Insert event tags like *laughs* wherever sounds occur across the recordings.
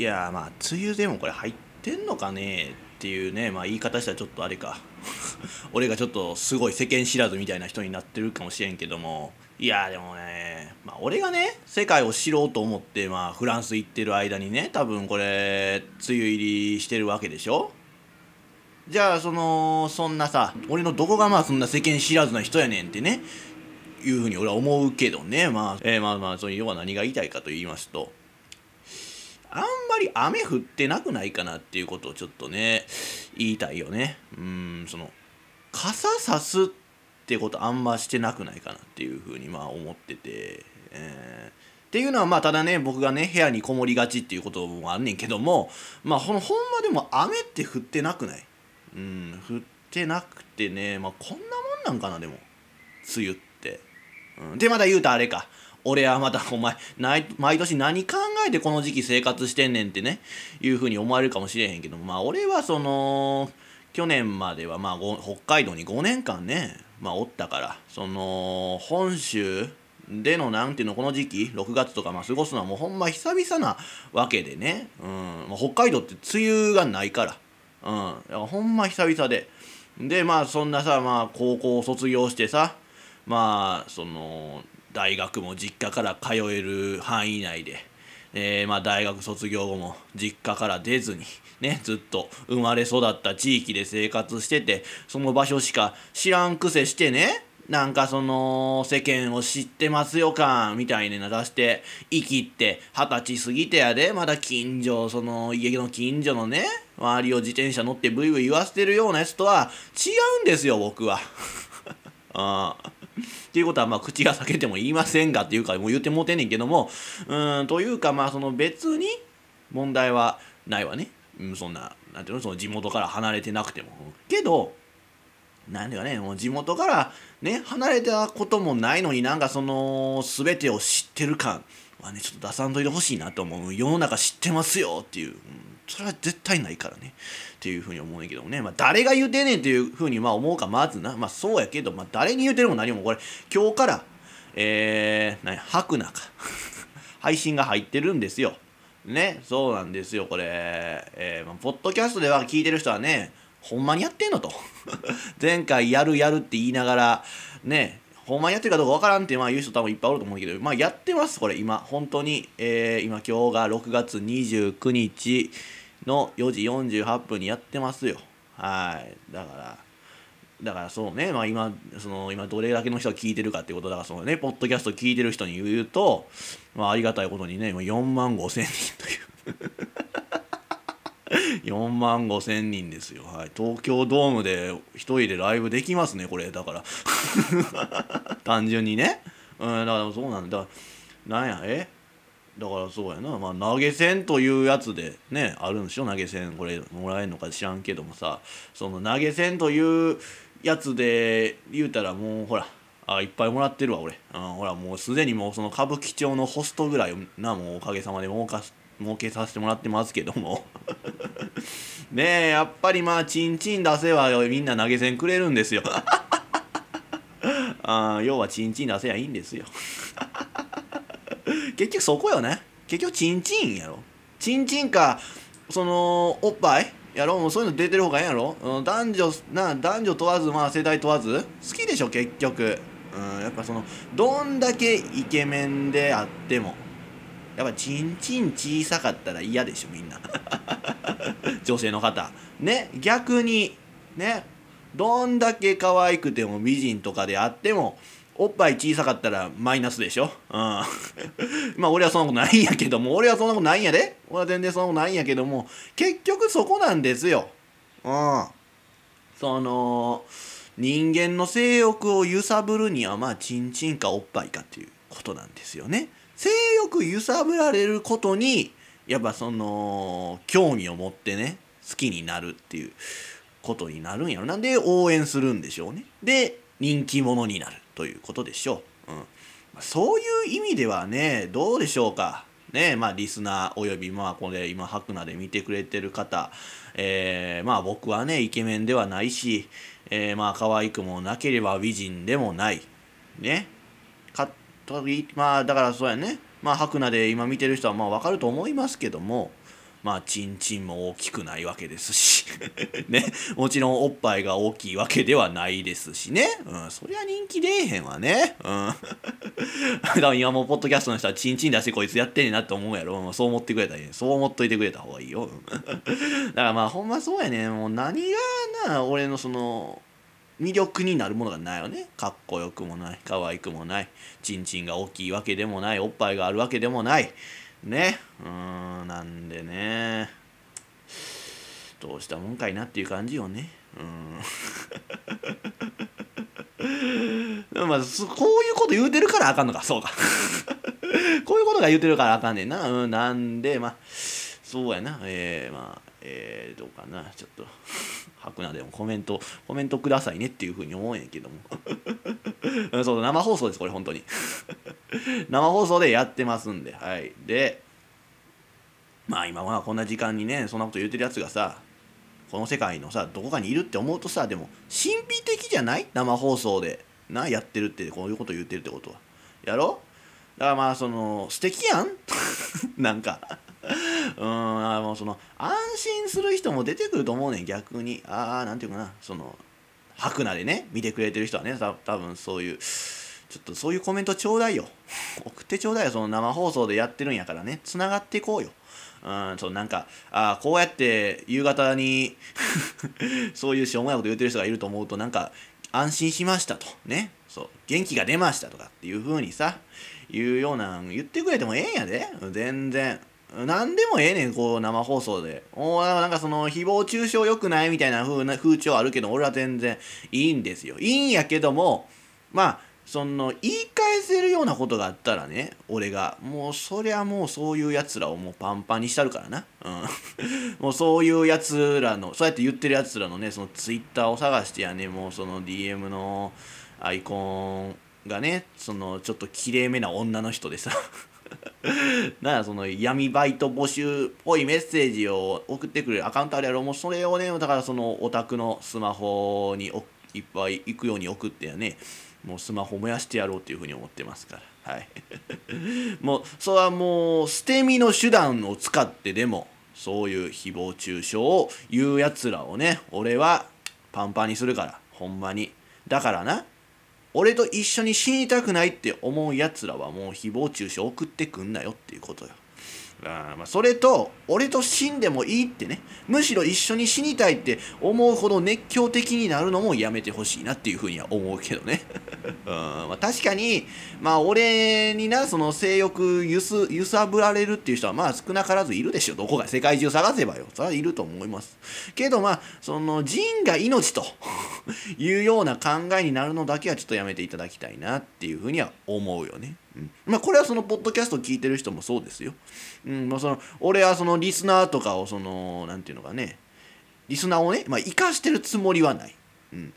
いやまあ梅雨でもこれ入ってんのかねっていうねまあ言い方したらちょっとあれか。*laughs* 俺がちょっとすごい世間知らずみたいな人になってるかもしれんけども。いやでもねまあ俺がね世界を知ろうと思ってまあフランス行ってる間にね多分これ梅雨入りしてるわけでしょ。じゃあそのそんなさ俺のどこがまあそんな世間知らずな人やねんってねいうふうに俺は思うけどね。まあ、えー、まあまあそういう要は何が言いたいかと言いますと。あんまり雨降ってなくないかなっていうことをちょっとね言いたいよね。うんその傘さすってことあんましてなくないかなっていうふうにまあ思ってて、えー、っていうのはまあただね僕がね部屋にこもりがちっていうこともあんねんけどもまあほんほんまでも雨って降ってなくない？うん降ってなくてねまあこんなもんなんかなでも。梅雨って、うん、でまだ言うたあれか。俺はまたお前毎年何考えてこの時期生活してんねんってねいうふうに思われるかもしれへんけどまあ俺はその去年まではまあ北海道に5年間ねまあおったからその本州でのなんていうのこの時期6月とかまあ過ごすのはもうほんま久々なわけでね、うん、北海道って梅雨がないからうん、だからほんま久々で。でまあそんなさまあ高校を卒業してさまあその大学も実家から通える範囲内で、えー、まあ大学卒業後も実家から出ずにねずっと生まれ育った地域で生活しててその場所しか知らんくせしてねなんかその世間を知ってますよ感みたいな出して生きて二十歳過ぎてやでまだ近所その家の近所のね周りを自転車乗ってブイブイ言わせてるようなやつとは違うんですよ僕は。*laughs* あっていうことはまあ口が裂けても言いませんがっていうかもう言ってもうてんねんけどもうんというかまあその別に問題はないわね、うん、そんななんていうのその地元から離れてなくても。けどなんでかねもう地元からね離れたこともないのになんかその全てを知ってる感はねちょっと出さんといてほしいなと思う。世の中知ってますよっていう、うん、それは絶対ないからね。っていうふうに思うんけどもね、まあ、誰が言うてんねんっていうふうにまあ思うかまずな。まあそうやけど、まあ、誰に言うてるも何もこれ。今日からえー、何吐くなか。*laughs* 配信が入ってるんですよ。ねそうなんですよ。これえー、まあ、ポッドキャストでは聞いてる人はねほんまにやってんのと。*laughs* 前回やるやるって言いながらねほんまにやってるかどうかわからんってまあ言う人多分いっぱいおると思うけどまあやってますこれ今。本当に、えー、今今日が6月29日。の4時48分にやってますよ。はい。だからだからそうね、まあ今、その今どれだけの人が聞いてるかってことだから、そのね、ポッドキャスト聞いてる人に言うと、まあありがたいことにね、今4万5千人という。*laughs* 4万5千人ですよ、はい、東京ドームで1人でライブできますねこれ。だから。*laughs* 単純にね、うん、だからそうなんだ。なんやえ？だからそうやな、まあ、投げ銭というやつでねあるんでしょ？投げ銭これもらえるのか知らんけどもさ。その投げ銭というやつで言うたらもうほらあいっぱいもらってるわ俺、うん、ほらもうすでにもうその歌舞伎町のホストぐらいなもうおかげさまで儲か儲けさせてもらってますけども。*laughs* ねえやっぱりまあチンチン出せばみんな投げ銭くれるんですよ。*laughs* あ要はチンチン出せばいいんですよ。*laughs* 結局そこよね。結局チンチンやろ。チンチンかそのおっぱいやろ？もうそういうの出てる方がええやろ、うん、男女な男女問わずまあ世代問わず好きでしょ結局。うんやっぱそのどんだけイケメンであっても。やっぱちんちん小さかったら嫌でしょみんな。*laughs* 女性の方。ね逆にねどんだけ可愛くても美人とかであってもおっぱい小さかったらマイナスでしょ？うん。*laughs* まあ俺はそんなことないんやけども。俺はそんなことないんやで。俺は全然そんなことないんやけども。結局そこなんですよ。うん。その人間の性欲を揺さぶるにはまあチンチンかおっぱいかっていうことなんですよね。性欲揺さぶられることにやっぱその興味を持ってね好きになるっていうことになるんやろな。んで応援するんでしょうね。で人気者になる。ということでしょう、うん、そういう意味ではねどうでしょうか。ねまあリスナーおよびまあこれ今ハクナで見てくれてる方。えー、まあ僕はねイケメンではないし、えー、まあ可愛くもなければ美人でもない。ね。まあだからそうやね。まあ白菜で今見てる人はまあ分かると思いますけども。まあチンチンも大きくないわけですし。*laughs* ね。もちろんおっぱいが大きいわけではないですしね、うん、そりゃ人気出えへんわね。うん。だから今もポッドキャストの人はチンチン出してこいつやってんねんなって思うやろ、そう思ってくれたらいいそう思っといてくれた方がいいよ。*laughs* だからまあほんまそうやねもう何がな俺のその魅力になるものがないよね。かっこよくもない。可愛くもない。ちんちんが大きいわけでもない。おっぱいがあるわけでもない。ね。うんなんでね。どうしたもんかいなっていう感じよね。うん。*laughs* まあこういうこと言うてるからあかんのか。そうか。*laughs* こういうことが言うてるからあかんねんな、うん、なんでまあそうやな。えー、まあえー、どうかな。ちょっと *laughs* 白菜でもコメントコメントくださいねっていうふうに思うんやけども。そう生放送ですこれ本当に。*laughs* 生放送でやってますんで。はい。でまあ今はこんな時間にねそんなこと言うてるやつがさこの世界のさどこかにいるって思うとさでも神秘的じゃない？生放送で。なやってるってこういうこと言ってるってことは。やろ？だからまあその素敵やん？*laughs* なんか。*laughs* うんあもうその安心する人も出てくると思うねん逆に。ああなんていうかな。その白菜でね見てくれてる人はねた多分そういうちょっとそういうコメントちょうだいよ。送ってちょうだいよ。その生放送でやってるんやからね。つながっていこうよ。うんそうなんかあこうやって夕方に *laughs* そういうしょうもないこと言ってる人がいると思うとなんか安心しましたと。ね。そう元気が出ましたとかっていう風にさ言うような言ってくれてもええんやで。全然。何でもええねん、こう、生放送で。おなんかその、誹謗中傷良くないみたいな風な風潮あるけど、俺は全然いいんですよ。いいんやけども、まあ、その、言い返せるようなことがあったらね、俺が、もう、そりゃもうそういう奴らをもうパンパンにしたるからな。うん。*laughs* もうそういう奴らの、そうやって言ってる奴らのね、そのツイッターを探してやね、もうその DM のアイコンがね、その、ちょっときれいめな女の人でさ *laughs* なその闇バイト募集っぽいメッセージを送ってくれるアカウントあるやろもうそれをねだからそのお宅のスマホにいっぱい行くように送ってやねもうスマホ燃やしてやろうっていうふうに思ってますから。はい。*laughs* もうそれはもう捨て身の手段を使ってでもそういう誹謗中傷を言うやつらをね俺はパンパンにするから。ほんまに。だからな俺と一緒に死にたくないって思うやつらはもう誹謗中傷送ってくんなよっていうことよ。あまあそれと俺と死んでもいいってね。むしろ一緒に死にたいって思うほど熱狂的になるのもやめてほしいなっていうふうには思うけどね、*laughs* うん。まあ、確かにまあ俺になその性欲ゆす揺さぶられるっていう人はまあ少なからずいるでしょ。どこか世界中探せばよ。それはいると思います。けどまあその人が命というような考えになるのだけはちょっとやめていただきたいなっていうふうには思うよね。うん、まあこれはそのポッドキャスト聞いてる人もそうですよ。うんまあ、その俺はそのリスナーとかをその何て言うのかねリスナーをね、まあ、生かしてるつもりはない。うん、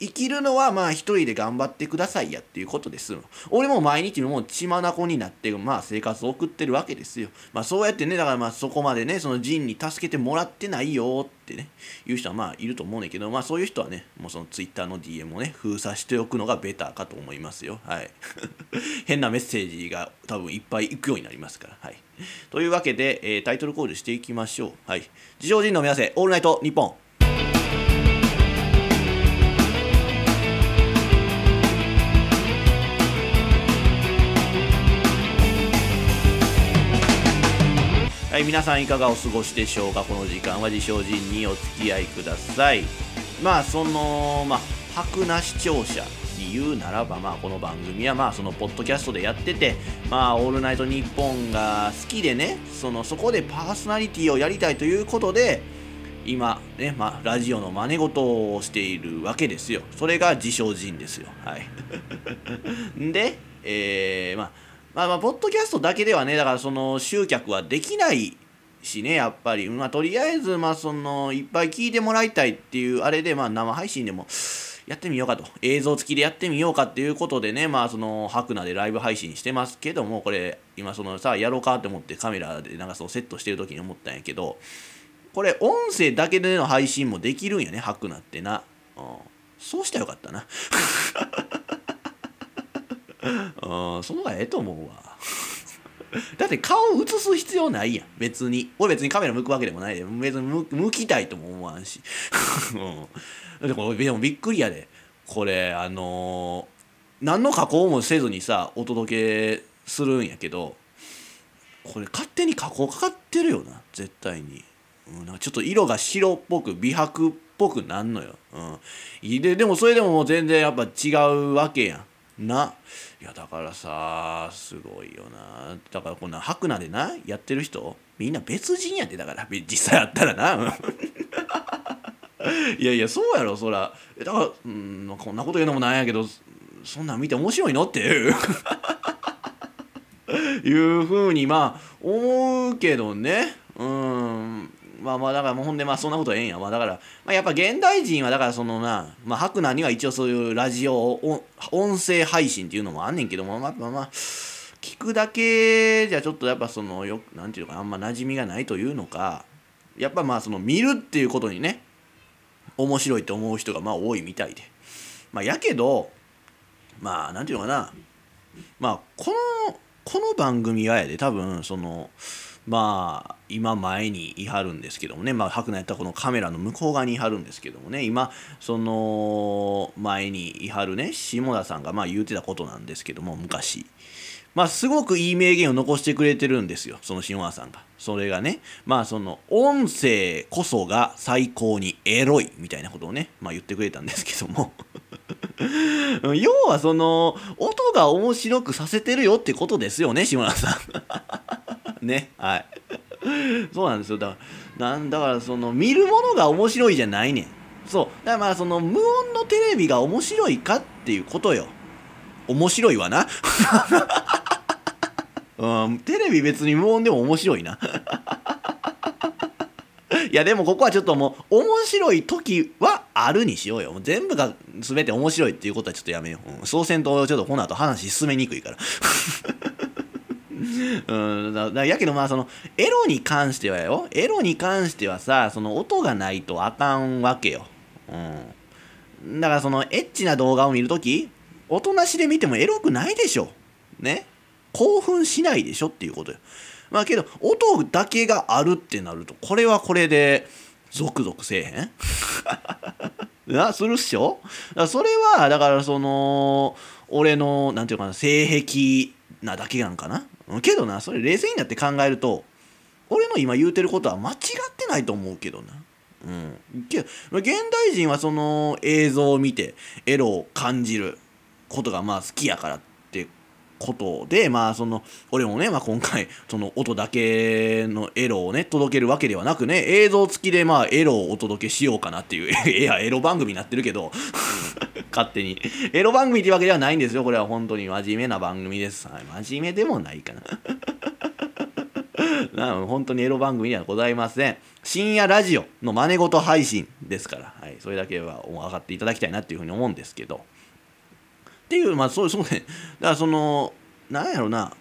生きるのはまあ一人で頑張ってくださいやっていうことです俺も毎日もう血眼になってまあ生活を送ってるわけですよ。まあそうやってねだからまあそこまでねそのジンに助けてもらってないよってねいう人はまあいると思うねんけどまあそういう人はねもうそのツイッターの DM をね封鎖しておくのがベターかと思いますよ。はい。*laughs* 変なメッセージが多分いっぱい行くようになりますから。はい。というわけで、えー、タイトルコールしていきましょう。はい。自称人の目指せオールナイトニッはい皆さんいかがお過ごしでしょうか？この時間は自称人にお付き合いくださいまあそのまあ白な視聴者に言うならばまあこの番組はまあそのポッドキャストでやっててまあオールナイトニッポンが好きでねそのそこでパーソナリティをやりたいということで今ね、まあ、ラジオの真似事をしているわけですよ。それが自称人ですよ。はい。*laughs* で、えー、まあ、まあまあ、ポッドキャストだけではね、だからその集客はできないしね、やっぱり。まあ、とりあえず、まあ、その、いっぱい聞いてもらいたいっていう、あれで、まあ、生配信でも、やってみようかと。映像付きでやってみようかっていうことでね、まあ、その、白菜でライブ配信してますけども、これ、今、そのさ、やろうかって思ってカメラでなんかそのセットしてる時に思ったんやけど、これ、音声だけでの配信もできるんやね、白菜ってな。うん。そうしたらよかったな。*laughs* うん、その方がええと思うわ。*laughs* だって顔映す必要ないやん別に。俺別にカメラ向くわけでもないで別に向向きたいとも思わんし、*laughs* うん、でもでもびっくりやで。これあのー、何の加工もせずにさお届けするんやけどこれ勝手に加工かかってるよな絶対に、うん、なんかちょっと色が白っぽく美白っぽくなんのよ、うん、ででもそれでももう全然やっぱ違うわけやん。な。いやだからさすごいよな。だからこんな白菜でなやってる人みんな別人やでだから。実際あったらな。*laughs* いやいやそうやろそら。だからうんこんなこと言うのもなんやけどそんなん見て面白いのっていう。いうふうにまあ思うけどね。うん。まあまあだからもうほんでまあそんなことええんや。まあだから、まあ、やっぱ現代人はだからそのなまあ白菜には一応そういうラジオ音声配信っていうのもあんねんけどもまあまあまあ聞くだけじゃちょっとやっぱそのよなんていうかあんま馴染みがないというのかやっぱまあその見るっていうことにね面白いと思う人がまあ多いみたいで。まあやけどまあなんていうのかな。まあこのこの番組はやで多分そのまあ今前にいはるんですけどもね。まあ白菜やったらこのカメラの向こう側にいはるんですけどもね。今その前にいはるね下田さんがまあ言うてたことなんですけども昔。まあすごくいい名言を残してくれてるんですよ。その下田さんが。それがね。まあその音声こそが最高にエロいみたいなことをねまあ言ってくれたんですけども。要はその音が面白くさせてるよってことですよね下田さん。*laughs* ねはい。そうなんですよ。だからなんだからその見るものが面白いじゃないねん。そう。だからまあその無音のテレビが面白いかっていうことよ。面白いわな。*laughs* うんテレビ別に無音でも面白いな。いやでもここはちょっともう面白い時はあるにしようよ。全部が全て面白いっていうことはちょっとやめよう、うん、そうせんとちょっとこの後話進めにくいから。*laughs* うん。だだやけどまあそのエロに関してはよ。エロに関してはさその音がないとあかんわけよ、うん、だからそのエッチな動画を見るとき音なしで見てもエロくないでしょ。ね。興奮しないでしょっていうことよ。まあけど音だけがあるってなるとこれはこれでゾクゾクせえへん？*laughs* なするっしょ？だそれはだからその俺のなんていうかな性癖なだけなんかな？けどなそれ冷静になって考えると俺の今言うてることは間違ってないと思うけどな。うん、けど現代人はその映像を見てエロを感じることがまあ好きやからことでまあその俺もね、まあ、今回その音だけのエロをね届けるわけではなくね映像付きでまあエロをお届けしようかなっていう *laughs* いやエロ番組になってるけど *laughs* 勝手に。エロ番組ってわけではないんですよこれは。本当に。真面目な番組です、はい、真面目でもないかな。*laughs* な本当にエロ番組ではございません。深夜ラジオの真似事配信ですから、はい、それだけは分かっていただきたいなっていうふうに思うんですけど。っていうまあそう *laughs* そうねだからそのなんやろな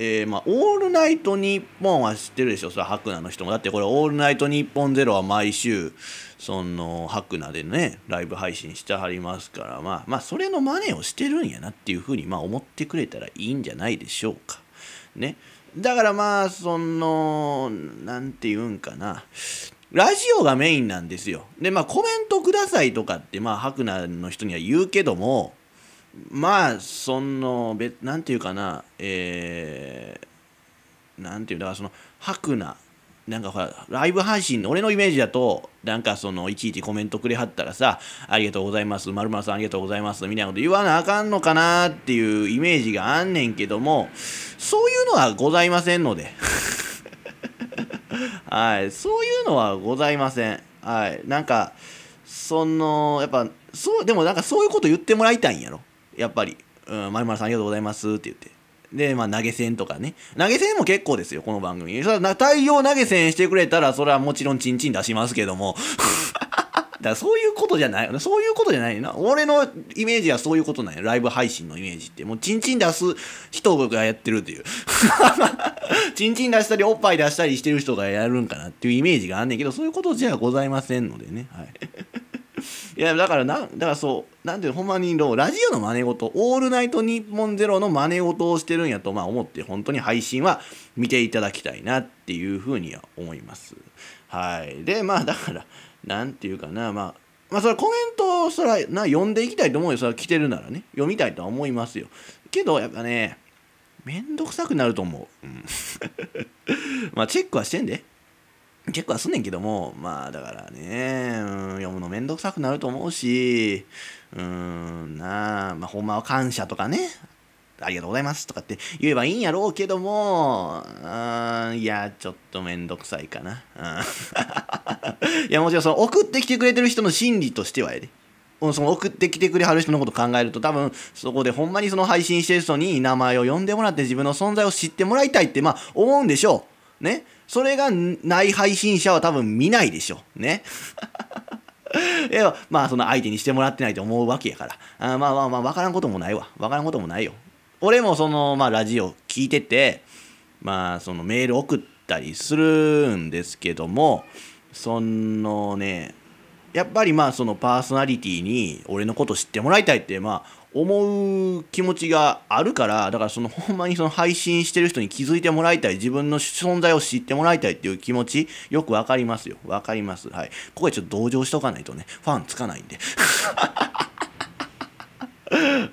えー、まあ、オールナイトニッポンは知ってるでしょ、それはハクナの人も。だってこれ、オールナイトニッポンゼロは毎週、その、ハクナでね、ライブ配信してはりますから、まあ、まあ、それの真似をしてるんやなっていうふうに、まあ、思ってくれたらいいんじゃないでしょうか。ね。だからまあ、その、なんて言うんかな。ラジオがメインなんですよ。で、まあ、コメントくださいとかって、まあ、ハクナの人には言うけども、まあそのべなんていうかなえー、なんていうだからその白ななんかほらライブ配信の俺のイメージだとなんかそのいちいちコメントくれはったらさ「ありがとうございますまるさんありがとうございます」みたいなこと言わなあかんのかなっていうイメージがあんねんけどもそういうのはございませんので。*laughs* はいそういうのはございません。はいなんかそのやっぱそうでもなんかそういうこと言ってもらいたいんやろ。やっぱり「うん、まるさんありがとうございます」って言ってで、まあ、投げ銭とかね。投げ銭も結構ですよ、この番組。それは太陽投げ銭してくれたら、それはもちろんチンチン出しますけども。*laughs* だからそういうことじゃないよ。そういうことじゃないよな。俺のイメージはそういうことなんや。ライブ配信のイメージって。もうチンチン出す人がやってるっていう。チンチン出したり、おっぱい出したりしてる人がやるんかなっていうイメージがあんねんけど、そういうことじゃございませんのでね。はい。いやだからなだからそうなんていうのほんまにのラジオの真似事オールナイトニッポンゼロの真似事をしてるんやとまあ思って本当に配信は見ていただきたいなっていうふうには思います。はい。でまあだからなんていうかなまあまあそれコメントをそれはな読んでいきたいと思うよ。それは来てるならね読みたいとは思いますよ。けどやっぱねめんどくさくなると思う、うん、*laughs* まあチェックはしてんで。チェックはすんねんけどもまあだからね、うん、読むのめんどくさくなると思うしうんなあまあほんまは感謝とかねありがとうございますとかって言えばいいんやろうけども、うーん、いや、ちょっとめんどくさいかな。うん *laughs* いや、もちろんその送ってきてくれてる人の心理としてはやで。その送ってきてくれはる人のこと考えると多分そこでほんまにその配信してる人に名前を呼んでもらって自分の存在を知ってもらいたいってまあ思うんでしょう。ね。それがない配信者は多分見ないでしょ。ね。*laughs* いやまあその相手にしてもらってないと思うわけやから。あまあまあまあ分からんこともないわ。分からんこともないよ。俺もそのまあラジオ聞いててまあそのメール送ったりするんですけどもそのねやっぱりまあそのパーソナリティに俺のこと知ってもらいたいってまあ思う気持ちがあるからだからそのほんまにその配信してる人に気づいてもらいたい自分の存在を知ってもらいたいっていう気持ちよくわかりますよ。わかります。はい。ここでちょっと同情しとかないとね。ファンつかないんで *laughs*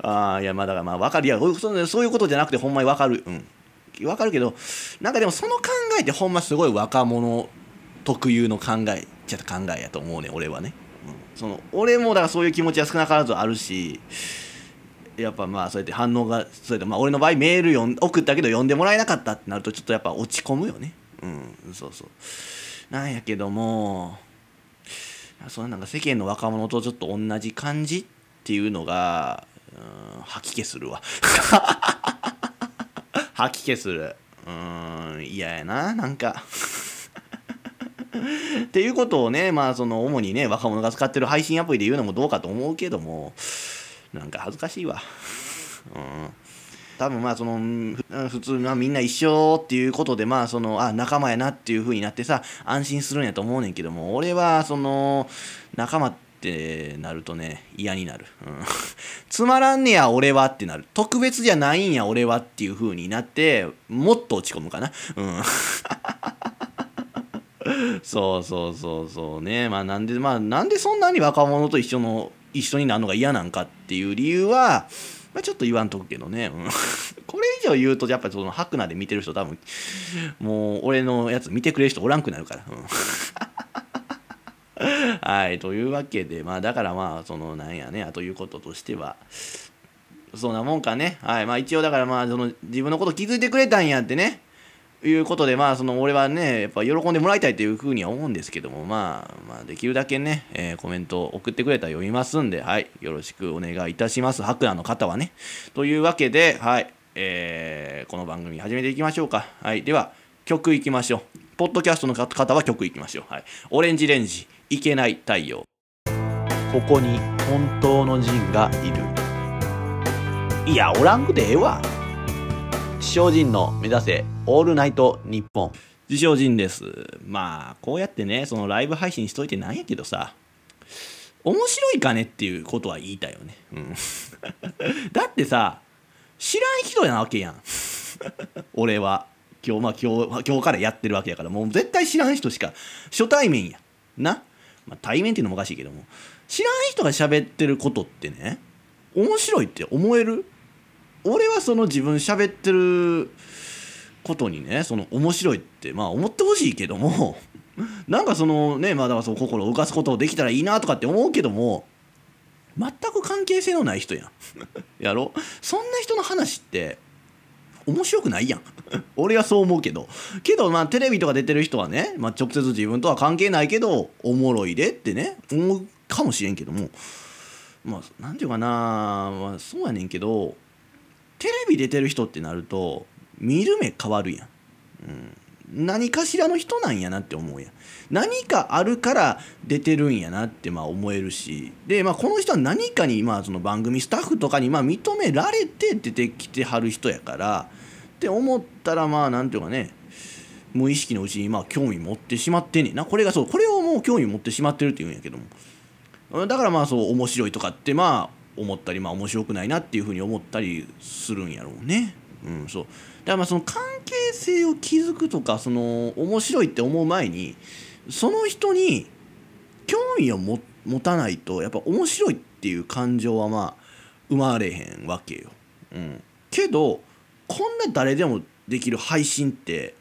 ああいやまあだからまあ分かる。いやそういうことじゃなくてほんまに分かる。うん。分かるけどなんかでもその考えってほんますごい若者特有の考えちゃった考えやと思うね俺はね、うん、その俺もだからそういう気持ちは少なからずあるしやっぱまあそうやって反応がそうやってまあ俺の場合メール読ん送ったけど読んでもらえなかったってなるとちょっとやっぱ落ち込むよね。うんそうそう。なんやけどもそのなんか世間の若者とちょっと同じ感じっていうのが、うん、吐き気するわ。*laughs* 吐き気する。うん嫌やななんか。っていうことをねまあその主にね若者が使ってる配信アプリで言うのもどうかと思うけどもなんか恥ずかしいわ。うん。多分まあその普通はみんな一緒っていうことでまあそのあ仲間やなっていう風になってさ安心するんやと思うねんけども俺はその仲間ってなるとね嫌になる、うん、*laughs* つまらんねや俺はってなる。特別じゃないんや俺はっていう風になってもっと落ち込むかな。うん。*laughs* そうそうそうそうね。まあなんでまあなんでそんなに若者と一緒の一緒になるのが嫌なんかっていう理由はまあ、ちょっと言わんとくけどね、うん、*laughs* これ以上言うとやっぱそのハクナで見てる人多分もう俺のやつ見てくれる人おらんくなるから、うん、*laughs* はいというわけでまあだからまあそのなんやねあということとしてはそんなもんかね。はいまあ一応だからまあその自分のこと気づいてくれたんやってね。いうことでまあその俺はねやっぱ喜んでもらいたいというふうには思うんですけどもまあまあできるだけね、えー、コメント送ってくれたら読みますんではいよろしくお願いいたします。ハクナの方はね。というわけではいえー、この番組始めていきましょうか。はいでは曲いきましょう。ポッドキャストの方は曲いきましょう。はい。オレンジレンジいけない太陽。ここに本当の人がいる。いやおらんくてええわ。自称人の目指せ。オールナイトニッポン自称人です。まあこうやってねそのライブ配信しといてなんやけどさ面白いかねっていうことは言いたいよね、うん、*laughs* だってさ知らん人なわけやん。*laughs* 俺は。今日まあ今日今日からやってるわけやからもう絶対知らん人しか初対面や。な、まあ、対面っていうのもおかしいけども。知らん人が喋ってることってね面白いって思える？俺はその自分喋ってることにねその面白いってまあ思ってほしいけども *laughs* なんかそのねまだからその心を浮かすことをできたらいいなとかって思うけども全く関係性のない人やん。*laughs* やろ？そんな人の話って面白くないやん。*laughs* 俺はそう思うけど。けどまあテレビとか出てる人はね、まあ、直接自分とは関係ないけどおもろいでってね思うかもしれんけどもまあ何て言うかなまあそうやねんけどテレビ出てる人ってなると見る目変わるやん、うん、何かしらの人なんやなって思うやん。何かあるから出てるんやなってまあ思えるし。で、まあ、この人は何かにまあその番組スタッフとかにまあ認められて出てきてはる人やからって思ったらまあなんていうかね無意識のうちにまあ興味持ってしまってんねん。なこれがそうこれをもう興味持ってしまってるっていうんやけども。だからまあそう面白いとかってまあ思ったりまあ面白くないなっていうふうに思ったりするんやろうね。うん、そう。からまあその関係性を築くとかその面白いって思う前にその人に興味を持たないとやっぱ面白いっていう感情はまあ生まれへんわけよ。うん、けどこんな誰でもできる配信って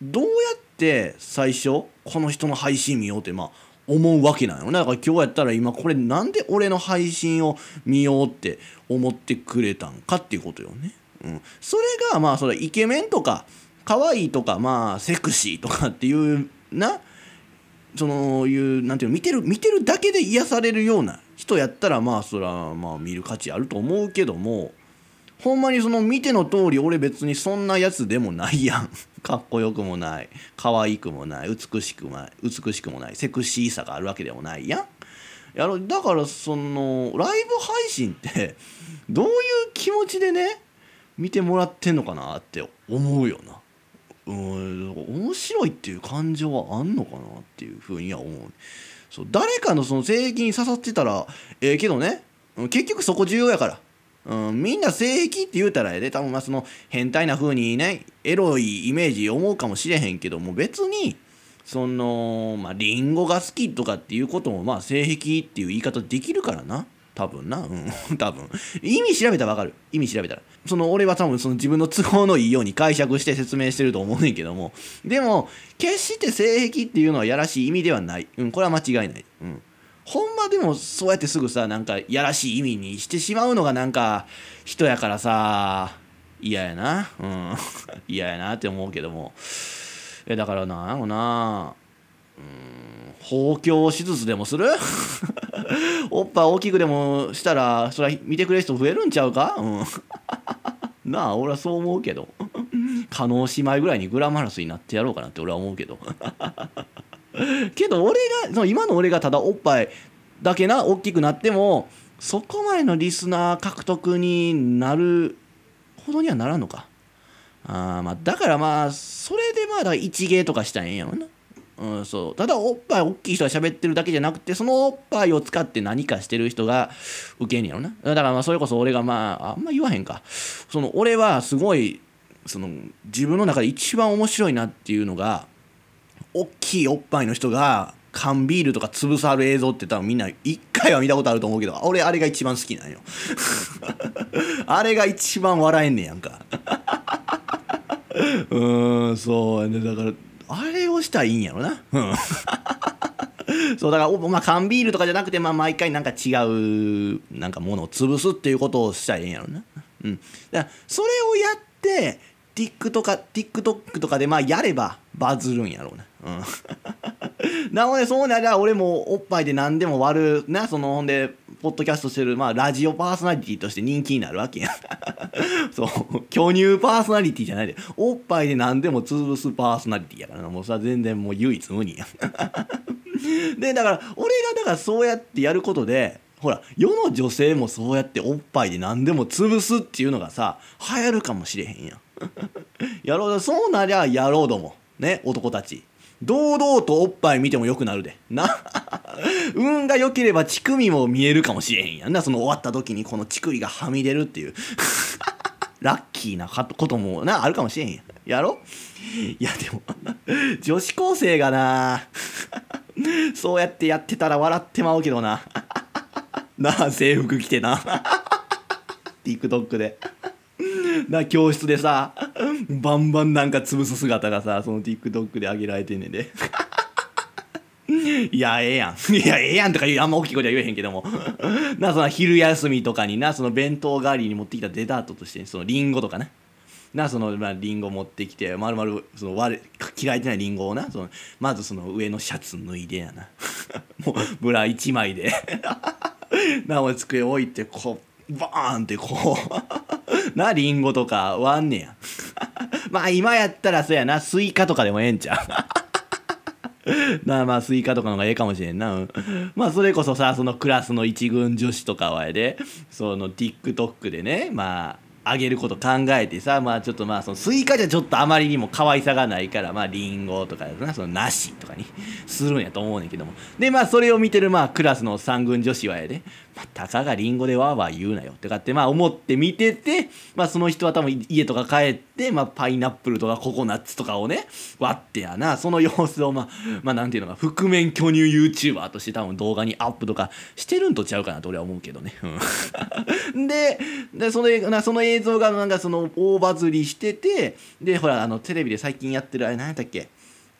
どうやって最初この人の配信見ようってまあ思うわけなのだから今日やったら今これなんで俺の配信を見ようって思ってくれたんかっていうことよね。うん、それがまあそれイケメンとか可愛いとかまあセクシーとかっていうなそのいうなんていうの見てる見てるだけで癒されるような人やったらまあそれはまあ見る価値あると思うけどもほんまにその見ての通り俺別にそんなやつでもないやん。*laughs* かっこよくもない。可愛くもない。美しくもない。美しくもない。セクシーさがあるわけでもないやん。やろだからそのライブ配信ってどういう気持ちでね見てもらってんのかなって思うよな。うん面白いっていう感情はあんのかなっていうふうには思う。そう誰かのその性癖に刺さってたらええー、けどね。結局そこ重要やから。うん、みんな性癖って言うたらええで。多分まあその変態な風にねエロいイメージ思うかもしれへんけども別にそのまあリンゴが好きとかっていうこともまあ性癖っていう言い方できるからな。多分な。うん。*laughs* 多分。意味調べたらわかる。意味調べたら。その俺は多分その自分の都合のいいように解釈して説明してると思うねんけども。でも決して性癖っていうのはやらしい意味ではない。うんこれは間違いない。うん。ほんまでもそうやってすぐさなんかやらしい意味にしてしまうのがなんか人やからさ嫌やな。うん。*laughs* 嫌やなって思うけども。えだからなんやろな。うん。包協手術でもする？*laughs* おっぱい大きくでもしたらそれは見てくれる人増えるんちゃうか？うん。*laughs* なあ俺はそう思うけど。加納姉妹ぐらいにグラマラスになってやろうかなって俺は思うけど。*laughs* けど俺がその今の俺がただおっぱいだけな大きくなってもそこまでのリスナー獲得になるほどにはならんのか。あまあだからまあそれでまだ一芸とかしたらええんやろな。うん、そう。ただおっぱい大きい人が喋ってるだけじゃなくてそのおっぱいを使って何かしてる人がウケんやろな。だからまあそれこそ俺がまああんま言わへんか。その俺はすごいその自分の中で一番面白いなっていうのが大きいおっぱいの人が缶ビールとか潰さる映像って多分みんな一回は見たことあると思うけど俺あれが一番好きなんよ。*laughs* あれが一番笑えんねやんか。*laughs* うんそうやね。だからあれをしたらいいんやろな。うん。*laughs* そうだからまあ缶ビールとかじゃなくてまあ毎回なんか違うなんかものを潰すっていうことをしたらええんやろな。うん。だからそれをやって TikTok とか TikTok とかでまあやればバズるんやろうな。うん、*laughs* なのでそうなら俺もおっぱいで何でも割るな。そのほんでポッドキャストしてる、まあ、ラジオパーソナリティとして人気になるわけや *laughs* そう。巨乳パーソナリティじゃないで。おっぱいで何でも潰すパーソナリティやからな。もうさ全然もう唯一無二や *laughs* でだから俺がだからそうやってやることでほら世の女性もそうやっておっぱいで何でも潰すっていうのがさ流行るかもしれへんやん。*laughs* やろうそうなりゃやろうども。ね男たち。堂々とおっぱい見てもよくなるで。な。*laughs* 運が良ければ乳首も見えるかもしれへんやんな。その終わった時にこの乳首がはみ出るっていう。*laughs* ラッキーなこともな、あるかもしれへんやん。やろ？いやでも、*laughs* 女子高生がな、そうやってやってたら笑ってまうけどな。なあ、制服着てな。TikTok で。*laughs* な教室でさバンバンなんか潰す姿がさその TikTok で上げられてんねんで。*laughs* いやええやん。いやええやんとかあんま大きいことは言えへんけども。*laughs* なその昼休みとかになその弁当代わりに持ってきたデザートとしてそのリンゴとかねなそのまあリンゴ持ってきてまるまるその割れ嫌いてないリンゴをなそのまずその上のシャツ脱いでやな。もうブラ1枚で。なお机置いてこうバーンってこう *laughs* なリンゴとか割んねや。*laughs* まあ今やったらそうやな。スイカとかでもええんちゃう。*laughs* なあまあスイカとかの方がええかもしれんな、うん、まあそれこそさそのクラスの一軍女子とかはやで。その TikTok でねまああげること考えてさまあちょっとまあそのスイカじゃちょっとあまりにも可愛さがないからまあリンゴとかな。その梨とかにするんやと思うねんけども。でまあそれを見てるまあクラスの三軍女子はやで、まあ、たかがリンゴでわーわー言うなよってかってまあ思って見ててまあその人は多分家とか帰ってまあパイナップルとかココナッツとかをね割ってやな。その様子をまあまあなんていうのか覆面巨乳 YouTuber として多分動画にアップとかしてるんとちゃうかなと俺は思うけどね、*laughs* ででそのなその映像がなんかその大バズりしててでほらあのテレビで最近やってるあれ何やったっけ？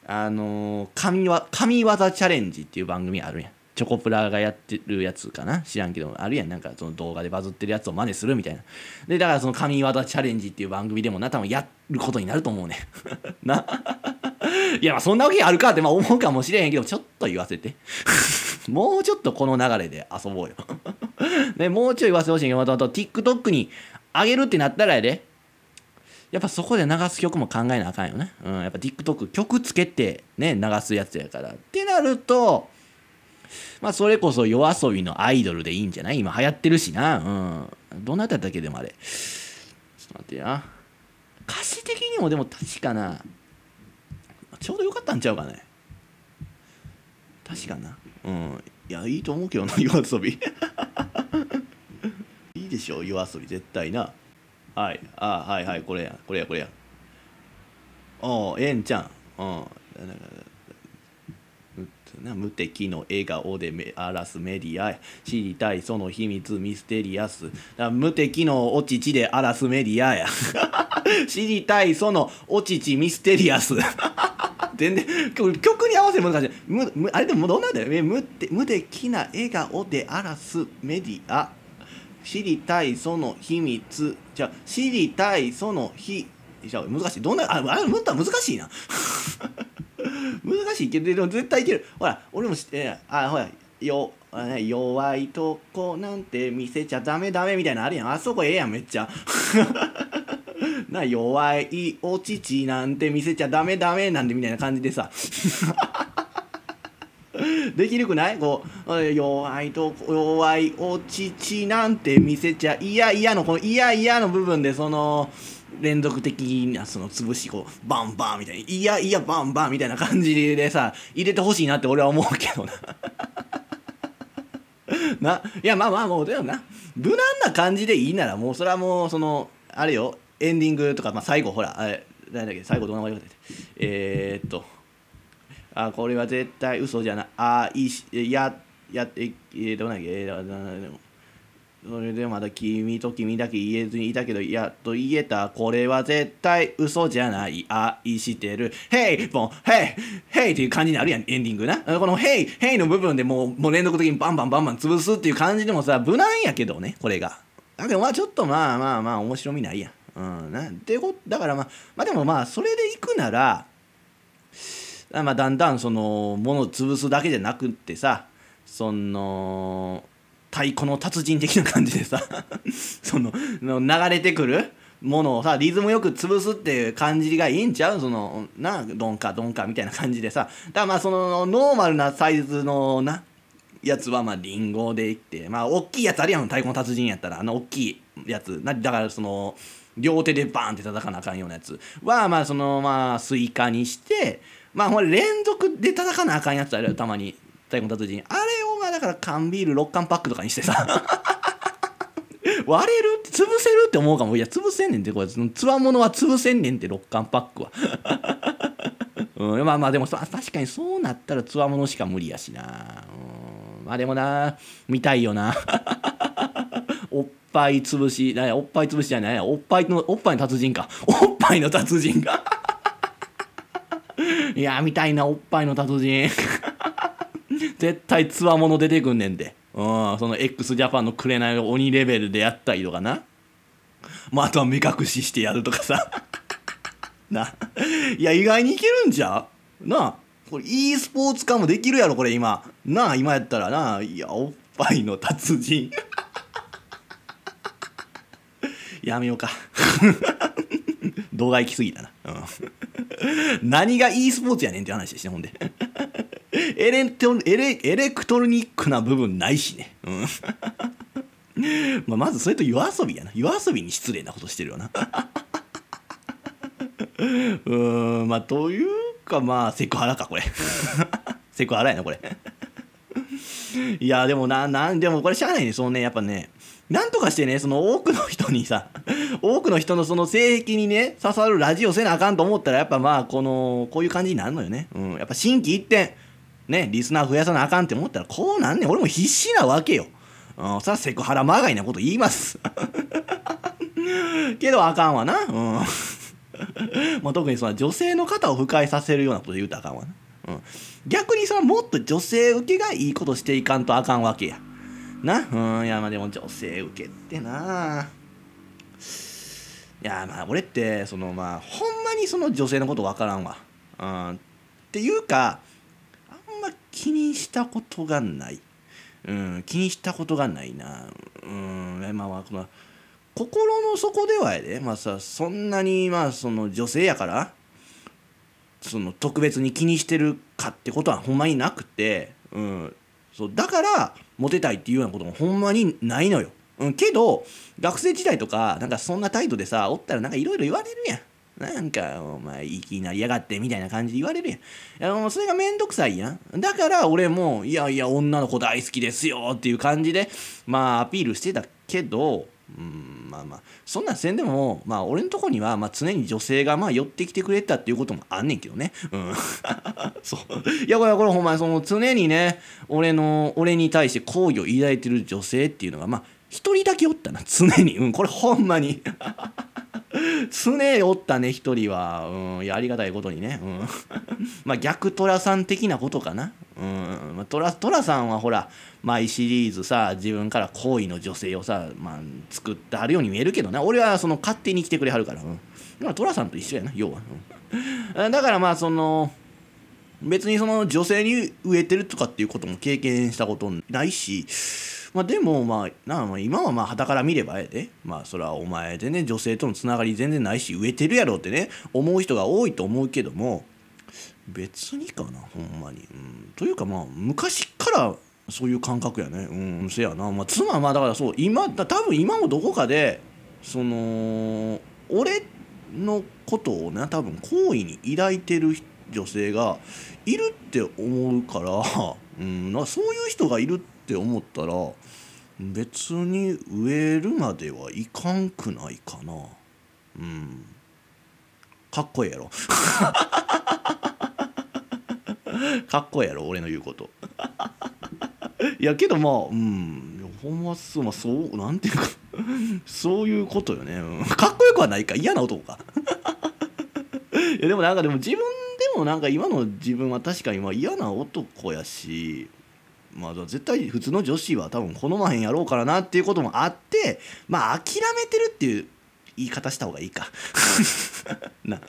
あの神わ神業チャレンジっていう番組あるやん。チョコプラがやってるやつかな？知らんけどあるやん。なんかその動画でバズってるやつを真似するみたいな。でだからその神業チャレンジっていう番組でもな多分やることになると思うね。*laughs* な。*laughs* いやまあそんなわけあるかってまあ思うかもしれへんけどちょっと言わせて。*laughs* もうちょっとこの流れで遊ぼうよ。でもうちょい言わせてほしいけどまた TikTok に上げるってなったらやで。やっぱそこで流す曲も考えなあかんよね。うん、やっぱ TikTok 曲つけてね、流すやつやから。ってなると、まあそれこそ夜遊びのアイドルでいいんじゃない？今流行ってるしな。うん。どなたっけ？でもあれ。ちょっと待ってや。歌詞的にもでも確かな。ちょうどよかったんちゃうかね？確かな。うん。いや、いいと思うけどな、夜遊び。*laughs* いいでしょ、夜遊び絶対な。はい。あはいはい、これや、これや、これや。おええんちゃん。うん。無敵の笑顔で荒らすメディア知りたいその秘密ミステリアス。無敵のお乳で荒らすメディアや。*laughs* 知りたいそのお乳ミステリアス。*laughs* 全然曲に合わせ難しい。あれでもどんなんだよ。無無敵な笑顔で荒らすメディア。知りたいその秘密。じゃ知りたいその秘難しい。どんなああれ難しいな。*laughs* 難しいけどでも絶対いける。ほら俺も知ってあほらよ弱いとこなんて見せちゃダメダメみたいなのあるやん。あそこええやんめっちゃ。*laughs* な弱いお乳なんて見せちゃダメダメなんてみたいな感じでさ。*laughs* できるくない？こう弱いとこ弱いお乳なんて見せちゃ嫌嫌のこの嫌嫌の部分でその連続的なその潰しこうバンバンみたいにいやいやバンバンみたいな感じでさ入れてほしいなって俺は思うけどな。*laughs* ないやまあまあもうでもな。無難な感じでいいならもうそれはもうそのあれよ。エンディングとか、まあ、最後ほらあれ何だっけ最後どんな言われてえー、っとあこれは絶対嘘じゃない。あいしややってえー、どうなんだっけ。えー、それでまだ君と君だけ言えずにいたけど、やっと言えた。これは絶対嘘じゃない。愛してる。ヘイボンヘイヘイっていう感じになるやん、エンディングな。このヘイヘイの部分でもう、もう連続的にバンバンバンバン潰すっていう感じでもさ、無難やけどね、これが。だけどまあちょっとまあまあまあ面白みないやん。うん、なてことだからまあ、まあでもまあそれでいくなら、まあだんだんその、ものを潰すだけじゃなくってさ、その、太鼓の達人的な感じでさ *laughs* その流れてくるものをさリズムよく潰すっていう感じがいいんちゃう？そのなドンカドンカみたいな感じでさ。だからまあそのノーマルなサイズのなやつはまあリンゴでいってまあ大きいやつあるやん太鼓の達人やったら。あの大きいやつ。なだからその両手でバーンって叩かなあかんようなやつ。はまあそのまあスイカにしてまあほら連続で叩かなあかんやつあるよたまに。太鼓の達人あれをまあだから缶ビール6缶パックとかにしてさ割れるって潰せるって思うかも。いや潰せんねんってこれつわものは潰せんねんって6缶パックは。うん、まあまあでも確かにそうなったらつわものしか無理やしな、うん、まあでもな見たいよな。おっぱい潰しおっぱい潰しじゃないおっぱいのおっぱいの達人か。おっぱいの達人かいや見たいなおっぱいの達人。絶対つわもの出てくんねんで。うん、その x ジャパンのくれない鬼レベルでやったりとかな。まあ、あとは目隠ししてやるとかさ。*laughs* な。いや、意外にいけるんじゃなあ。これ e スポーツ化もできるやろ、これ今。なあ、今やったらなあ。いや、おっぱいの達人。*laughs* やめようか。動画行き過ぎたな。うん、*laughs* 何が e スポーツやねんって話ですね、ほんで。*laughs* エレトエレエレクトロニックな部分ないしね。うん。*laughs* まあまずそれと夜遊びやな。夜遊びに失礼なことしてるよな。うーん。まあというかまあセクハラかこれ。セクハラやなこれ。いやでもななんでもこれしゃあないねそのねやっぱねなんとかしてねその多くの人にさ *laughs* 多くの人のその性癖にね刺さるラジオせなあかんと思ったらやっぱまあこのこういう感じになるのよね。うん。やっぱ心機一転ねリスナー増やさなあかんって思ったらこうなんねん。俺も必死なわけよ。うん。さセクハラまがいなこと言います。*laughs* けどあかんわな。うん。*laughs* まあ、特にその女性の方を不快させるようなこと言うとあかんわな、うん、逆にそのもっと女性受けがいいことしていかんとあかんわけや。な。うんいやまあでも女性受けってな。いやまあ俺ってそのまあほんまにその女性のこと分からんわ、うん、っていうかあんま気にしたことがない。うん気にしたことがないな。うんまあまあこの心の底ではやで。まあさそんなにまあその女性やからその特別に気にしてるかってことはほんまになくて、うん、そうだからモテたいっていうようなこともほんまにないのよ。うん、けど学生時代とかなんかそんな態度でさおったらなんかいろいろ言われるやん。なんか、お前、いきなりやがってみたいな感じで言われるやん。あのそれがめんどくさいやん。だから俺も、いやいや、女の子大好きですよっていう感じで、まあ、アピールしてたけど、うんまあまあ。そんなんせんでもまあ俺のとこには、まあ、常に女性がまあ寄ってきてくれたっていうこともあんねんけどね。うん。*laughs* そう。いやこれこれほんまにその常にね俺の俺に対して好意を抱いてる女性っていうのがまあ一人だけおったな常に。うんこれほんまに。常おったね一人は、うん、いやありがたいことにね、うん、*laughs* まあ逆寅さん的なことかな、うん。まあ、寅寅さんはほら毎シリーズさ自分から好意の女性をさ、まあ、作ってはるように見えるけどな。俺はその勝手に来てくれはるから、うん、まあ寅さんと一緒やな要は、うん、だからまあその別にその女性に植えてるとかっていうことも経験したことないしまあでもまあなあ今はまあ傍から見ればええで。まあそれはお前でね女性とのつながり全然ないし植えてるやろってね思う人が多いと思うけども別にかなほんまに、うん、というかまあ昔からそういう感覚やね。うんせやな。まあ妻はまあだからそう今多分今もどこかでその俺のことをね多分好意に抱いてる女性がいるって思うから、*laughs* うん、なそういう人がいるって思ったら別に植えるまではいかんくないかな。うん。かっこええやろ。*laughs* かっこええやろ俺の言うこと。いやけどまあうん。ほんまそうまあそうなんていうかそういうことよね、うん、かっこよくはないか。嫌な男か。いやでもなんかでも自分でもなんか今の自分は確かに嫌な男やし。まあ、絶対普通の女子は多分好まへんやろうからなっていうこともあってまあ諦めてるっていう言い方した方がいいか。*laughs* な。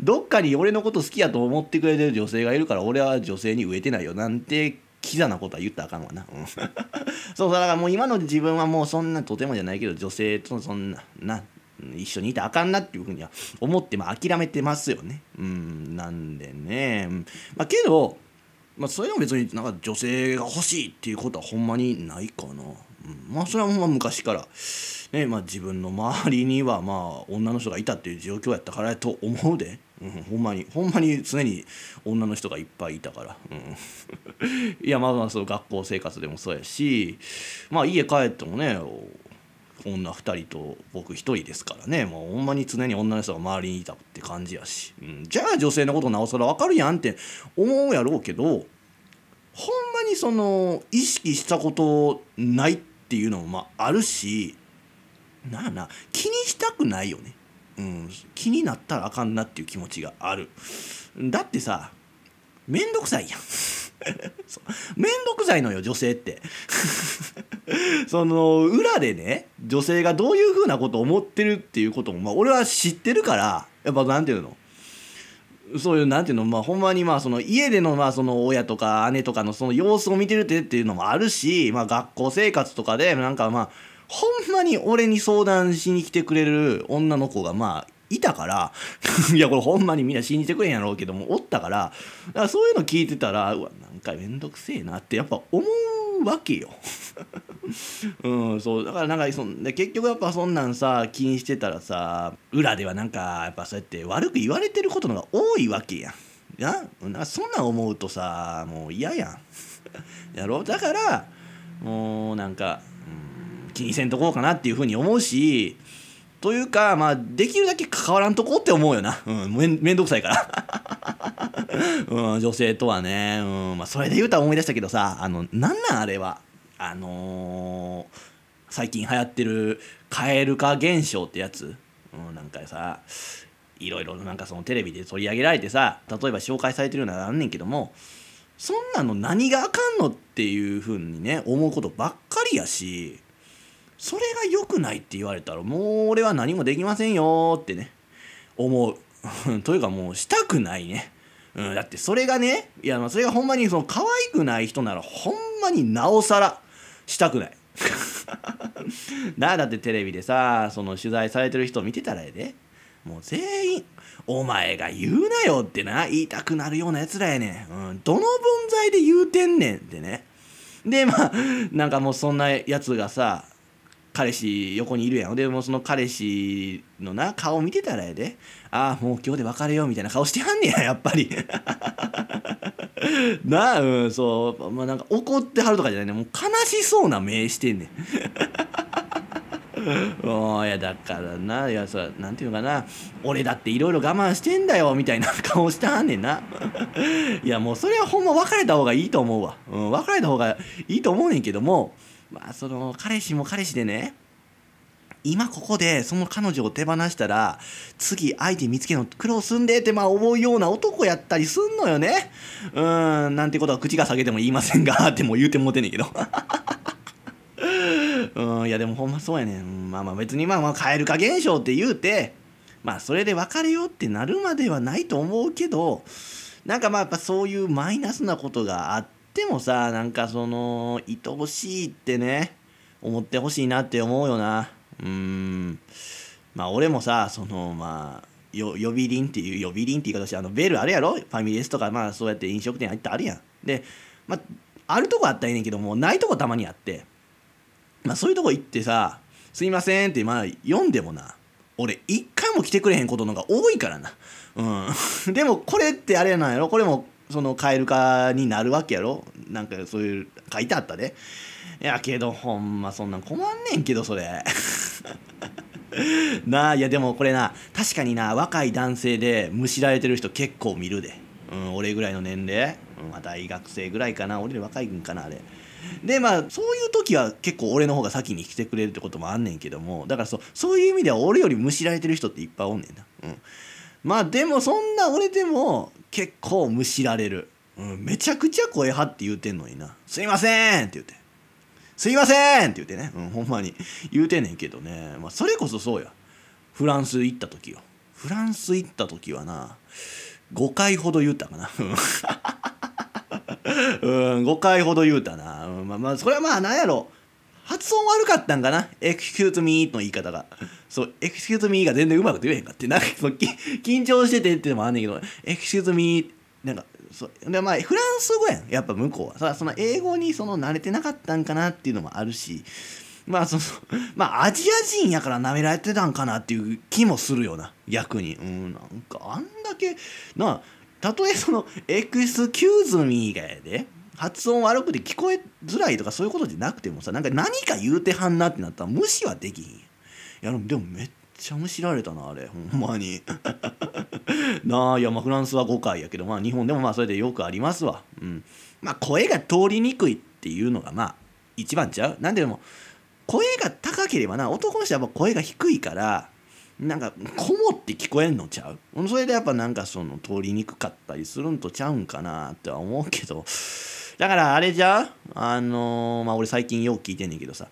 どっかに俺のこと好きやと思ってくれてる女性がいるから俺は女性に植えてないよなんてキザなことは言ったらあかんわな、*laughs* そうだからもう今の自分はもうそんなとてもじゃないけど女性とそんなな。一緒にいてあかんなっていうふうには思ってまあ諦めてますよね。うん。なんでね、まあ、けどまあ、それは別になんか女性が欲しいっていうことはほんまにないかな、うん、まあそれはほんま昔から、ねまあ、自分の周りにはまあ女の人がいたっていう状況やったからやと思うで、うん、ほんまにほんまに常に女の人がいっぱいいたから、うん、*laughs* いやまあまあその学校生活でもそうやし。まあ家帰ってもね女2人と僕1人ですからね。もうほんまに常に女の人が周りにいたって感じやし、うん、じゃあ女性のことなおさら分かるやんって思うやろうけどほんまにその意識したことないっていうのもまああるしなあな気にしたくないよね、うん、気になったらあかんなっていう気持ちがある。だってさめんどくさいやん。めんどくさいのよ女性って。*laughs* その裏でね女性がどういうふうなことを思ってるっていうことも、まあ、俺は知ってるからやっぱなんていうの？そういうなんていうの？まあほんまにまあその家でのまあその親とか姉とかのその様子を見てるってっていうのもあるし、まあ、学校生活とかでなんかまあほんまに俺に相談しに来てくれる女の子がまあいたから *laughs* いやこれほんまにみんな信じてくれんやろうけどもおったからだからそういうの聞いてたらうわなんかめんどくせえなってやっぱ思うわけよ。*laughs* うんそうだからなんかそんで結局やっぱそんなんさ気にしてたらさ裏ではなんかやっぱそうやって悪く言われてることのが多いわけやん。やなそんなん思うとさもう嫌やん。*laughs* やろ？だからもうなんか、うん、気にせんとこうかなっていうふうに思うしというかまあできるだけ関わらんとこって思うよな、うん、めんどくさいから。*laughs* うん、女性とはね、うんまあ、それで言うたら思い出したけどさあのなんなんあれは。あのー、最近流行ってる蛙化現象ってやつ、うん、なんかさいろいろなんかそのテレビで取り上げられてさ例えば紹介されてるようなのあんねんけどもそんなの何があかんのっていうふうにね思うことばっかりやし。それが良くないって言われたらもう俺は何もできませんよってね思う。*laughs* というかもうしたくないね。うん、だってそれがねいやそれがほんまにその可愛くない人ならほんまになおさらしたくない。*laughs* なあだってテレビでさその取材されてる人見てたらええで。もう全員「お前が言うなよ」ってな言いたくなるようなやつらやねん、うん、どの分際で言うてんねんってね。でまあなんかもうそんなやつがさ彼氏横にいるやん。でもその彼氏のな顔見てたらやで。ああもう今日で別れようみたいな顔してはんねや *laughs* やっぱり。*laughs* なあうんそう。まあなんか怒ってはるとかじゃないね。もう悲しそうな目してんねん。*laughs* もういやだからないやさなんていうのかな。俺だっていろいろ我慢してんだよみたいな顔してはんねんな。いやもうそれはほんま別れた方がいいと思うわ、うん、別れた方がいいと思うねんけどもまあその彼氏も彼氏でね今ここでその彼女を手放したら次相手見つけの苦労すんでってまあ思うような男やったりすんのよね。うんなんてことは口が下げても言いませんがってもう言うてもうてんねんけど。*laughs* うんいやでもほんまそうやねん。まあまあ別にまあまあ蛙化現象って言うてまあそれで別れようってなるまではないと思うけどなんかまあやっぱそういうマイナスなことがあってもさなんかその愛おしいってね思ってほしいなって思うよな。うん。まあ俺もさそのまあよ呼び鈴っていう呼び鈴って言い方してあのベルあるやろ？ファミレスとかまあそうやって飲食店入ってあるやん。でまああるとこあったらいいねんけどもないとこたまにあって。まあそういうとこ行ってさ「すいません」ってまあ読んでもな。俺一回も来てくれへんことのが多いからな。うん。*laughs* でもこれってあれなんやろ？これもその蛙化になるわけやろ？なんかそういう書いてあったで。いやけどほんまそんなん困んねんけどそれ。*laughs* なあいやでもこれな確かにな若い男性でむしられてる人結構見るで、うん、俺ぐらいの年齢、うん、大学生ぐらいかな。俺ら若いんかなあれ。でまあそういう時は結構俺の方が先に来てくれるってこともあんねんけども。だからそそういう意味では俺よりむしられてる人っていっぱいおんねんな、うん、まあでもそんな俺でも結構むしられる、うん、めちゃくちゃ声張って言うてんのにな「すいません」って言って。すいませんって言ってね、うん、ほんまに。言うてんねんけどね、まあ、それこそそうや。フランス行った時よ。フランス行った時はな5回ほど言うたかな。うん。*laughs* 5回ほど言うたな、うん、まあまあそれはまあ何やろ。発音悪かったんかな？ Excuse me の言い方が。そう、 excuse me が全然うまく言えへんかって。なんかそ緊張しててってのもあんねんけど、 excuse me、なんかそうでまあフランス語やん。やっぱ向こうは。さその英語にその慣れてなかったんかなっていうのもあるし。まあその *laughs* まあアジア人やから舐められてたんかなっていう気もするよな。逆に。うんなんかあんだけなあたとえそのエクスキューズミーがやで。発音悪くて聞こえづらいとかそういうことじゃなくてもさなんか何か言うてはんなってなったら無視はできひんやでもめっちゃむしられたなあれ。ほんまに。*laughs* なあいやまあフランスは5回やけどまあ日本でもまあそれでよくありますわ。うん。まあ声が通りにくいっていうのがまあ一番ちゃう。なんでも声が高ければな男の人はやっぱ声が低いからなんかこもって聞こえんのちゃう。それでやっぱなんかその通りにくかったりするんとちゃうんかなっては思うけど。だからあれじゃあのー、まあ俺最近よく聞いてんねんけどさ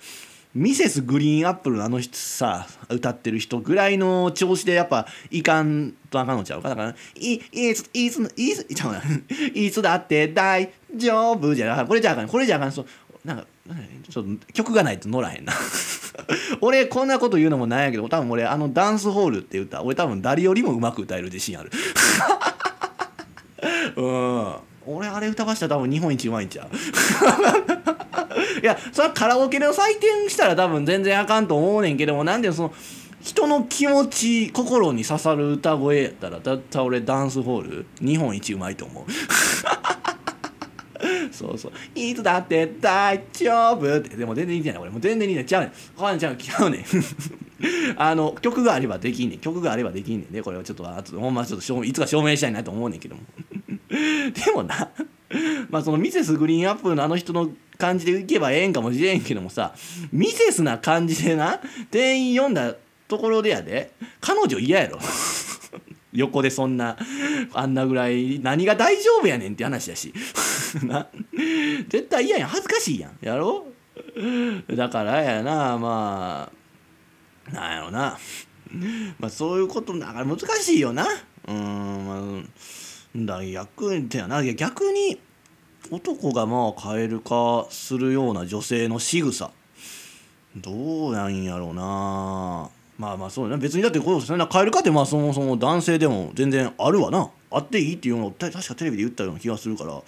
ミセスグリーンアップルのあの人さ歌ってる人ぐらいの調子でやっぱいかんとあかんのちゃうか？だからいいついついつちゃう *laughs* いつだって大丈夫じゃなこれじゃあかんこれじゃあかん。そうなんかちょっと曲がないと乗らへんな。*laughs* 俺こんなこと言うのもなんやけど多分俺あのダンスホールって歌俺多分誰よりもうまく歌える自信ある。*laughs* うん。俺あれ歌わしたら多分日本一うまいんちゃう？*laughs* いやそれはカラオケの採点したら多分全然あかんと思うねんけどもなんでその人の気持ち心に刺さる歌声やったらだったら俺ダンスホール日本一うまいと思う。*laughs* そうそう「いつだって大丈夫」って。でも全然いいじゃない？俺もう全然いいじゃんちゃうねんほんちゃう違うねん。*laughs* あの曲があればできんねん。曲があればできんねんね。これはちょっとあとほんまちょっと証明いつか証明したいなと思うねんけども。*laughs* でもなまあそのミセスグリーンアップルのあの人の感じでいけばええんかもしれんけどもさミセスな感じでな店員読んだところでやで彼女嫌やろ。横でそんなあんなぐらい何が大丈夫やねんって話やし。*laughs* な。絶対嫌やん。恥ずかしいやん。やろ？だからやなまあなんやろな。まあそういうことだから難しいよな。うんまあだ逆にてやな。逆に男がまあ蛙化するような女性の仕草。どうなんやろうな。まあまあそうね。別にだってこうそんな変えるかってまあそもそも男性でも全然あるわな。あっていいっていうのを確かテレビで言ったような気がするから。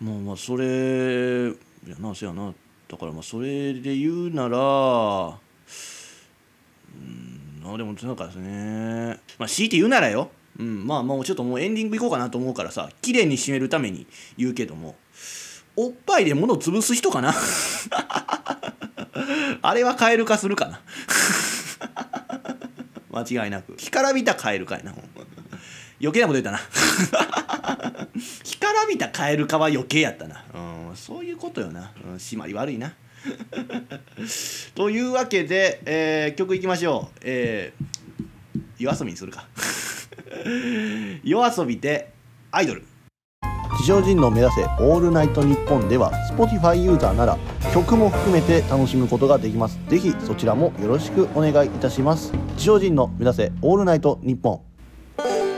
まあまあそれいやなせやな。だからまあそれで言うならうんあでもなんかですね。まあ強いて言うならよ。うん、まあもうちょっともうエンディングいこうかなと思うからさ。綺麗に締めるために言うけども。おっぱいで物を潰す人かな？*laughs* あれはカエル化するかな？*laughs* 間違いなく。干からびたカエルかいな余計なこと言ったな。*laughs* 干からびたカエル化は余計やったな、うん、そういうことよな、うん、締まり悪いな。*laughs* というわけで、えー、曲いきましょう。えー、夜遊びにするか。夜遊びでアイドル。地上人の目指せオールナイトニッポンでは Spotify ユーザーなら曲も含めて楽しむことができます。ぜひそちらもよろしくお願いいたします。地上人の目指せオールナイトニッポン。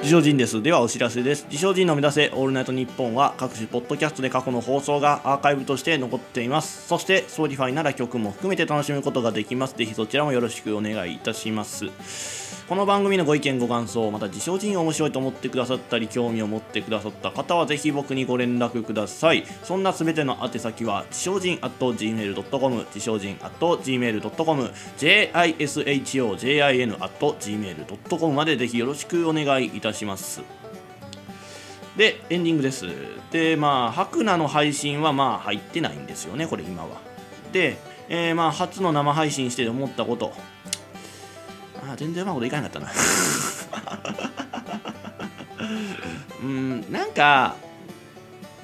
自称人です。ではお知らせです。自称人の目指せオールナイトニッポンは各種ポッドキャストで過去の放送がアーカイブとして残っています。そして Spotify なら曲も含めて楽しむことができます。ぜひそちらもよろしくお願いいたします。この番組のご意見ご感想また自称人面白いと思ってくださったり興味を持ってくださった方はぜひ僕にご連絡ください。そんなすべての宛先は自称人 at gmail.com 自称人 at gmail.com jishojin at gmail.com までぜひよろしくお願いいたします。でエンディングです。でまあ白菜の配信はまあ入ってないんですよねこれ今は。で、えー、まあ初の生配信して思ったこと。あ全然うまいこといかなかったな。*laughs* うんなんか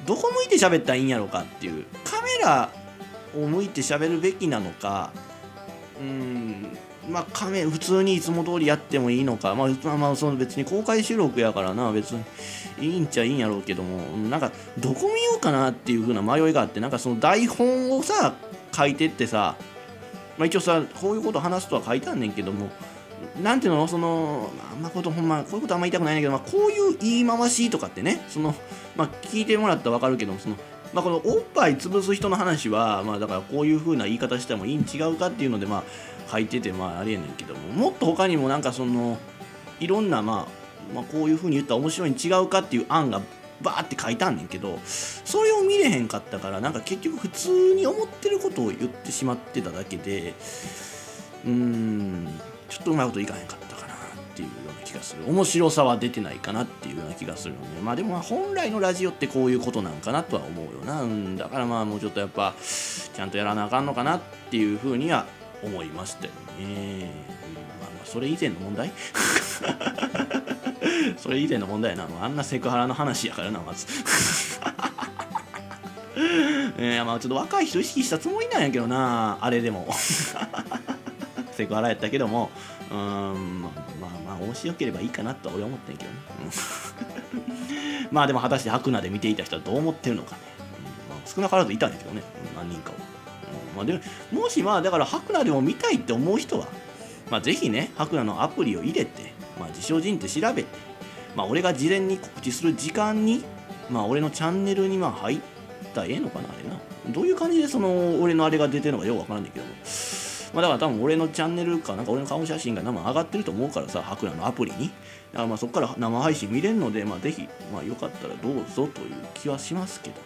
どこ向いて喋ったらいいんやろうかっていうカメラを向いて喋るべきなのかうんまあカメ普通にいつも通りやってもいいのかまあまあまあその別に公開収録やからな別にいいんちゃいいんやろうけどもなんかどこ見ようかなっていう風な迷いがあってなんかその台本をさ書いてってさまあ一応さこういうこと話すとは書いてあんねんけどもなんていうのそのまあんまことほんまこういうことあんま言いたくないんだけど、まあ、こういう言い回しとかってねその、まあ、聞いてもらったら分かるけどその、まあ、このおっぱい潰す人の話は、まあ、だからこういう風な言い方してもいいん違うかっていうので、まあ、書いててまあありえねんけどももっと他にもなんかそのいろんな、まあ、まあこういう風に言ったら面白いに違うかっていう案がバーって書いたんねんけどそれを見れへんかったからなんか結局普通に思ってることを言ってしまってただけでうーん。ちょっとうまいこといかへんかったかなっていうような気がする。面白さは出てないかなっていうような気がするのでまあでも本来のラジオってこういうことなんかなとは思うよな、うん、だからまあもうちょっとやっぱちゃんとやらなあかんのかなっていうふうには思いましたよね、まあまあそれ以前の問題。*laughs* それ以前の問題やなあんなセクハラの話やからなまず。*laughs* えー、まあちょっと若い人意識したつもりなんやけどなあれでも。*laughs* セクハラやったけどもうんまあまあ面白ければいいかなとは俺は思ってんけどね、*laughs* まあでも果たして白菜で見ていた人はどう思ってるのかね、うん。まあ、少なからずいたんだけどね。何人かは、うん。まあ、でもしまあだから白菜でも見たいって思う人はまあぜひね白菜のアプリを入れて、まあ、自称人って調べてまあ俺が事前に告知する時間にまあ俺のチャンネルにまあ入ったらええのかなあれな。どういう感じでその俺のあれが出てるのかよくわからんねんけども。まあ、だから多分俺のチャンネルかなんか俺の顔写真が生上がってると思うからさ白菜のアプリに。だからまあそこから生配信見れるので、まあ、ぜひ、まあ、よかったらどうぞという気はしますけどね。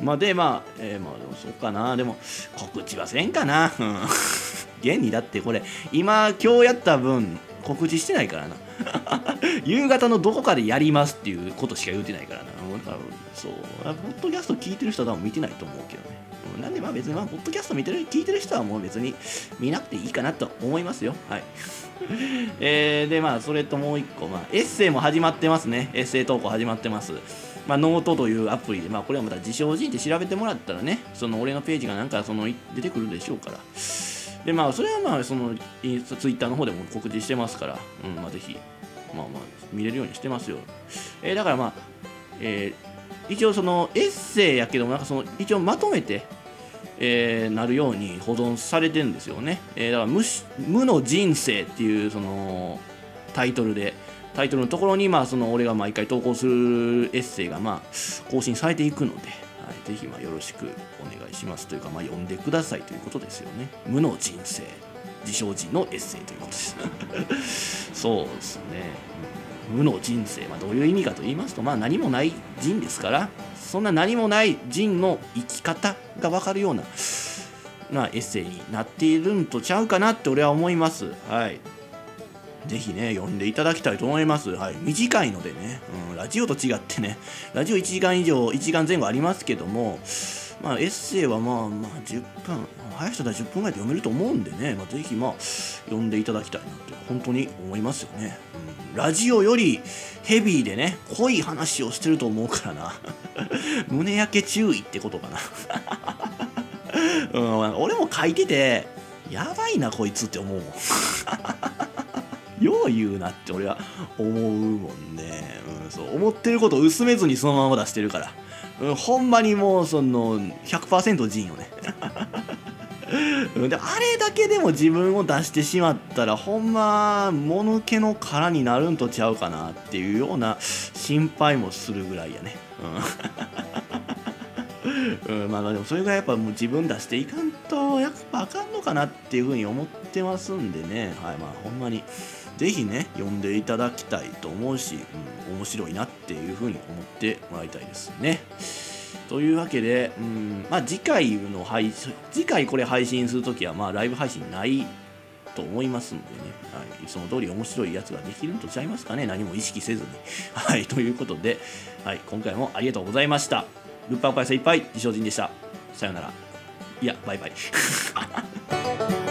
*laughs* まあでまあ、えー、まあでもそうかな。でも告知はせんかな。う *laughs* ん現にだってこれ今今日やった分告知してないからな。*laughs* 夕方のどこかでやりますっていうことしか言うてないからな。多分そう。ポッドキャスト聞いてる人は多分見てないと思うけどね、なんでまあ別にまあポッドキャスト見てる聞いてる人はもう別に見なくていいかなと思いますよ。はい。*laughs* えー、でまあそれともう一個、まあ、エッセイも始まってますね。エッセイ投稿始まってます。まあ、ノートというアプリで、まあ、これはまた自称仁って調べてもらったらね、その俺のページがなんかその出てくるでしょうから。で、まあ、それはまあ、そのツイッターの方でも告知してますから、うん、まあ、ぜひ、まあまあ、見れるようにしてますよ。えー、だからまあ、えー、一応そのエッセイやけども、なんかその、一応まとめて、えー、なるように保存されてるんですよね。えー、だから無無の人生っていうそのタイトルで、タイトルのところに、まあ、その俺が毎回投稿するエッセイが、まあ、更新されていくので、はい、ぜひ、まあ、よろしくお願いしますというか、まあ、読んでくださいということですよね。無の人生、自称人のエッセイということです。*laughs* そうですね。無の人生、まあ、どういう意味かと言いますと、まあ、何もない人ですから、そんな何もない人の生き方が分かるような、なエッセイになっているんとちゃうかなって俺は思います。はい。ぜひね、読んでいただきたいと思います。はい。短いのでね、うん、ラジオと違ってね、ラジオ1時間以上、1時間前後ありますけども、まあ、エッセイはまあまあ10分、早い人だ10分ぐらいで読めると思うんでね、まあ、ぜひまあ、読んでいただきたいなって本当に思いますよね。うん、ラジオよりヘビーでね、濃い話をしてると思うからな。*laughs* 胸焼け注意ってことかな。*laughs* うん、俺も書いてて、やばいなこいつって思うもん。よう言うなって俺は思うもんね、うん、そう思ってることを薄めずにそのまま出してるから、うん、ほんまにもうその100%ジンよね。*laughs* であれだけでも自分を出してしまったらほんまもぬけの殻になるんとちゃうかなっていうような心配もするぐらいやね、うん、*laughs* うん、まあでもそれがやっぱもう自分出していかんとやっぱあかんのかなっていうふうに思ってますんでね。はいまあほんまにぜひね読んでいただきたいと思うし、うん、面白いなっていうふうに思ってもらいたいですね。というわけで、うんまあ、次回の配信次回これ配信するときはまあライブ配信ないと思いますんでね、はい、いつも通り面白いやつができるんとちゃいますかね何も意識せずに。*laughs* はい、ということで、はい、今回もありがとうございました。ルッパーパイセいっぱい、自称人でした。さよなら。いや、バイバイ。*laughs*